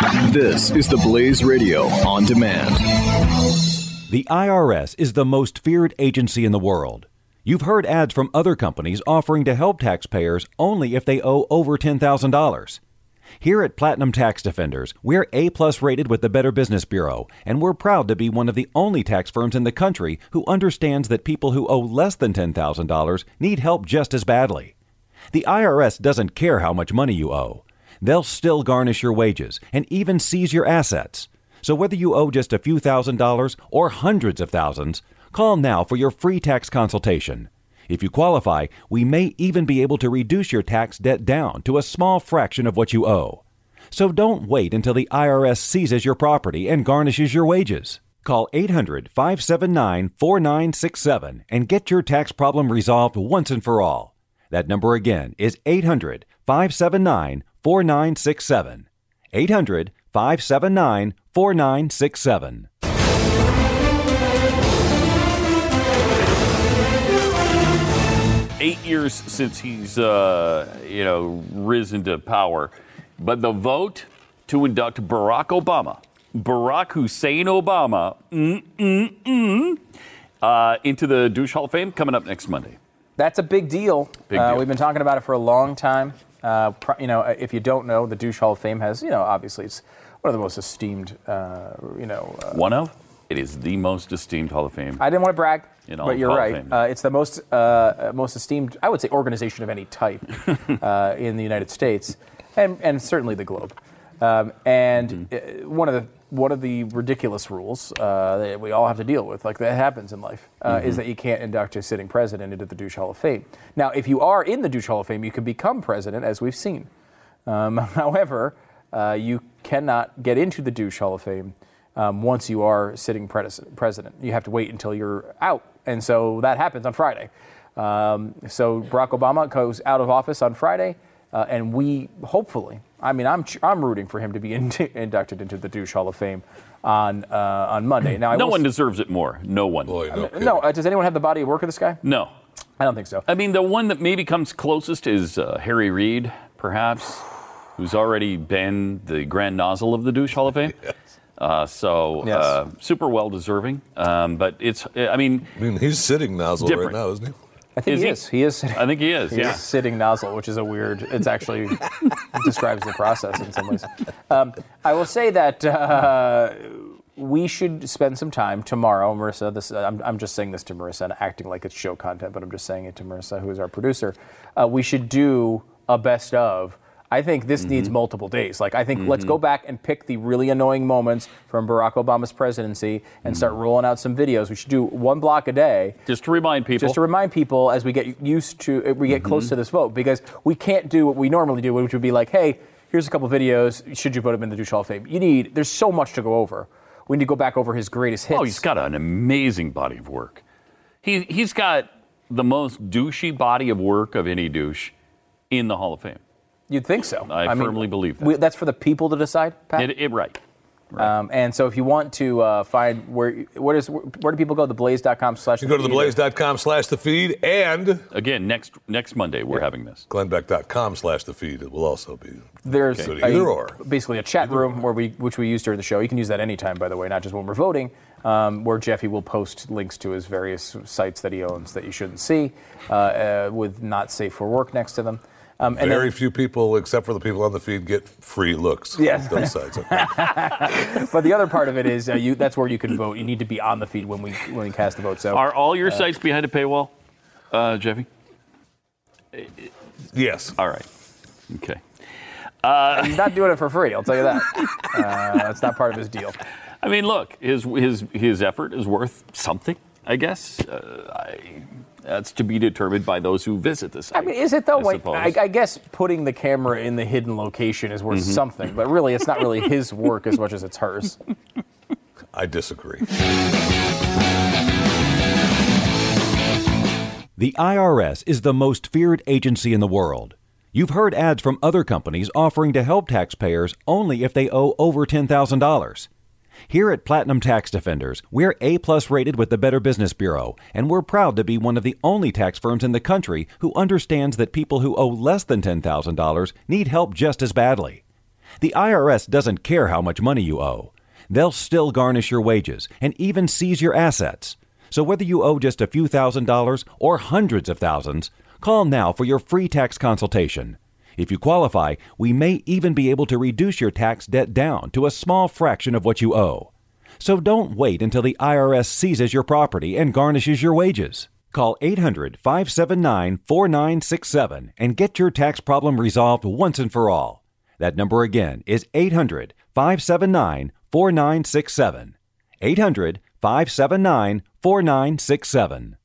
This is the Blaze Radio on demand. The IRS is the most feared agency in the world. You've heard ads from other companies offering to help taxpayers only if they owe over $10,000. Here at Platinum Tax Defenders, we're A plus rated with the Better Business Bureau, and we're proud to be one of the only tax firms in the country who understands that people who owe less than $10,000 need help just as badly. The IRS doesn't care how much money you owe. They'll still garnish your wages and even seize your assets. So whether you owe just a few thousand dollars or hundreds of thousands, call now for your free tax consultation. If you qualify, we may even be able to reduce your tax debt down to a small fraction of what you owe. So don't wait until the IRS seizes your property and garnishes your wages. Call 800 579 4967 and get your tax problem resolved once and for all. That number again is 800 579 4967. 800 579 4967. eight years since he's uh, you know risen to power, but the vote to induct Barack Obama, Barack Hussein Obama, mm, mm, mm, uh, into the douche Hall of Fame coming up next Monday. That's a big deal. Big Uh, deal. we've been talking about it for a long time. Uh, you know, if you don't know, the Douche Hall of Fame has, you know, obviously it's one of the most esteemed, uh, you know. Uh, One of it is the most esteemed Hall of Fame. I didn't want to brag, but you're Hall right. Uh, it's the most uh, most esteemed, I would say, organization of any type uh, in the United States, and and certainly the globe. Um, and Mm-hmm. one of the one of the ridiculous rules uh, that we all have to deal with, like that happens in life, uh, Mm-hmm. is that you can't induct a sitting president into the Douche Hall of Fame. Now, if you are in the Douche Hall of Fame, you can become president, as we've seen. Um, however, uh, you cannot get into the Douche Hall of Fame um, once you are sitting pres- president. You have to wait until you're out. And so that happens on Friday. Um, so Barack Obama goes out of office on Friday, uh, and we hopefully, I mean, I'm, I'm rooting for him to be in- inducted into the Douche Hall of Fame on, uh, on Monday. Now, I no one s- deserves it more. No one. Boy, no kidding. no, uh, does anyone have the body of work of this guy? No. I don't think so. I mean, the one that maybe comes closest is uh, Harry Reid, perhaps, who's already been the grand nozzle of the douche Hall of Fame. Uh, so Yes. uh, super well deserving. Um, but it's, I mean, I mean, he's sitting nozzle Different. right now, isn't he? I think Is he he? is. He is. sitting- I think he is. He yeah. is sitting nozzle, which is a weird. It's actually it describes the process in some ways. Um, I will say that uh, we should spend some time tomorrow, Marissa. This I'm, I'm just saying this to Marissa and acting like it's show content, but I'm just saying it to Marissa, who is our producer. Uh, we should do a best of. I think this mm-hmm. needs multiple days. Like I think let's go mm-hmm. back and pick the really annoying moments from Barack Obama's presidency and start mm. rolling out some videos. We should do one block a day Just to remind people. just to remind people as we get used to, uh, we get close mm-hmm. to this vote, because we can't do what we normally do, which would be like, hey, here's a couple videos. Should you vote him in the Douche Hall of Fame? You need. There's so much to go over. We need to go back over his greatest oh, hits. Oh, he's got an amazing body of work. He, he's got the most douchey body of work of any douche in the Hall of Fame. You'd think so. I firmly believe that. we- that's for the people to decide, Pat. It, it, right. Um, and so, if you want to uh, find where, where is where do people go? Theblaze.com slash. You go to theblaze.com slash the feed and Again, next next Monday we're having this. glennbeck.com slash the feed. It will also be. There's Okay. a- Either or. basically a chat room where we, which we use during the show. You can use that anytime, by the way, not just when we're voting. Um, where Jeffy will post links to his various sites that he owns that you shouldn't see, uh, uh, with not safe for work next to them. Um, and Very then, few people, except for the people on the feed, get free looks. Yeah. at Those sites. Okay. but the other part of it is uh, you, that's where you can vote. You need to be on the feed when we when we cast the vote. So Are all your sites behind a paywall, uh, Jeffy? yes. All right. Okay. he's not doing it for free. I'll tell you that. Uh, that's not part of his deal. I mean, look, his his his effort is worth something, I guess. Uh, I, that's to be determined by those who visit the site. I mean, is it though? I Like. I, I guess putting the camera in the hidden location is Mm-hmm. worth something, but really, it's not really his work as much as it's hers. I disagree. The IRS is the most feared agency in the world. You've heard ads from other companies offering to help taxpayers only if they owe over $10,000. Here at Platinum Tax Defenders, we're A plus rated with the Better Business Bureau, and we're proud to be one of the only tax firms in the country who understands that people who owe less than $10,000 need help just as badly. The IRS doesn't care how much money you owe. They'll still garnish your wages and even seize your assets. So whether you owe just a few thousand dollars or hundreds of thousands, call now for your free tax consultation. If you qualify, we may even be able to reduce your tax debt down to a small fraction of what you owe. So don't wait until the IRS seizes your property and garnishes your wages. Call 800 579 4967 and get your tax problem resolved once and for all. That number again is 800 579 4967. 800 579 4967.